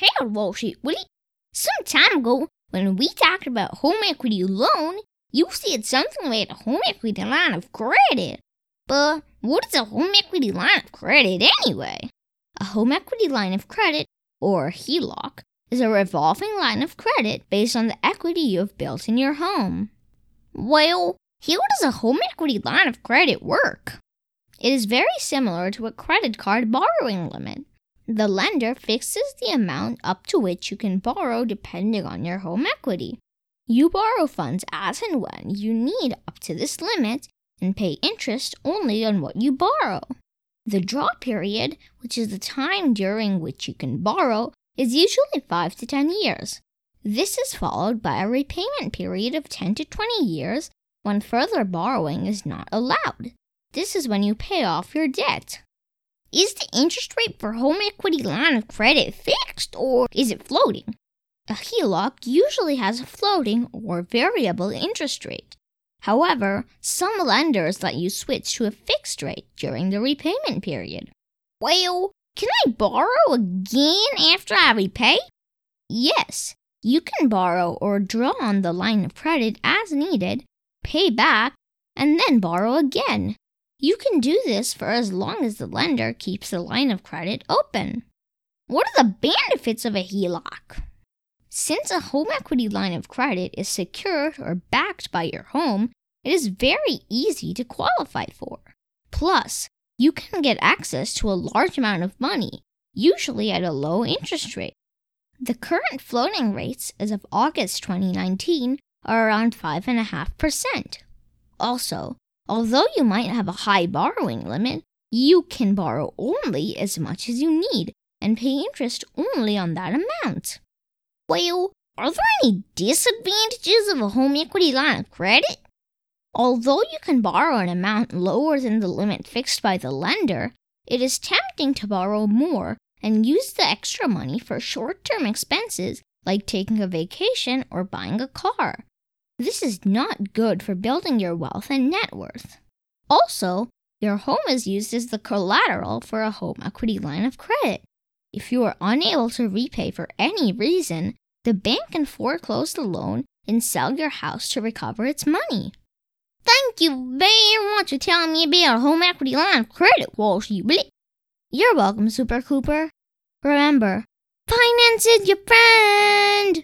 Hey, Street Willie. Some time ago, when we talked about home equity loan, you said something about a home equity line of credit. But what is a home equity line of credit anyway? A home equity line of credit, or HELOC, is a revolving line of credit based on the equity you have built in your home. Well, how does a home equity line of credit work? It is very similar to a credit card borrowing limit. The lender fixes the amount up to which you can borrow depending on your home equity. You borrow funds as and when you need up to this limit and pay interest only on what you borrow. The draw period, which is the time during which you can borrow, is usually 5 to 10 years. This is followed by a repayment period of 10 to 20 years when further borrowing is not allowed. This is when you pay off your debt. Is the interest rate for home equity line of credit fixed or is it floating? A HELOC usually has a floating or variable interest rate. However, some lenders let you switch to a fixed rate during the repayment period. Well, can I borrow again after I repay? Yes, you can borrow or draw on the line of credit as needed, pay back, and then borrow again. You can do this for as long as the lender keeps the line of credit open. What are the benefits of a HELOC? Since a home equity line of credit is secured or backed by your home, it is very easy to qualify for. Plus, you can get access to a large amount of money, usually at a low interest rate. The current floating rates as of August 2019 are around 5.5%. Also, although you might have a high borrowing limit, you can borrow only as much as you need and pay interest only on that amount. Well, are there any disadvantages of a home equity line of credit? Although you can borrow an amount lower than the limit fixed by the lender, it is tempting to borrow more and use the extra money for short term expenses like taking a vacation or buying a car. This is not good for building your wealth and net worth. Also, your home is used as the collateral for a home equity line of credit. If you are unable to repay for any reason, the bank can foreclose the loan and sell your house to recover its money. Thank you very much for telling me about home equity line of credit, Street You're welcome, Super Cooper. Remember, finance is your friend.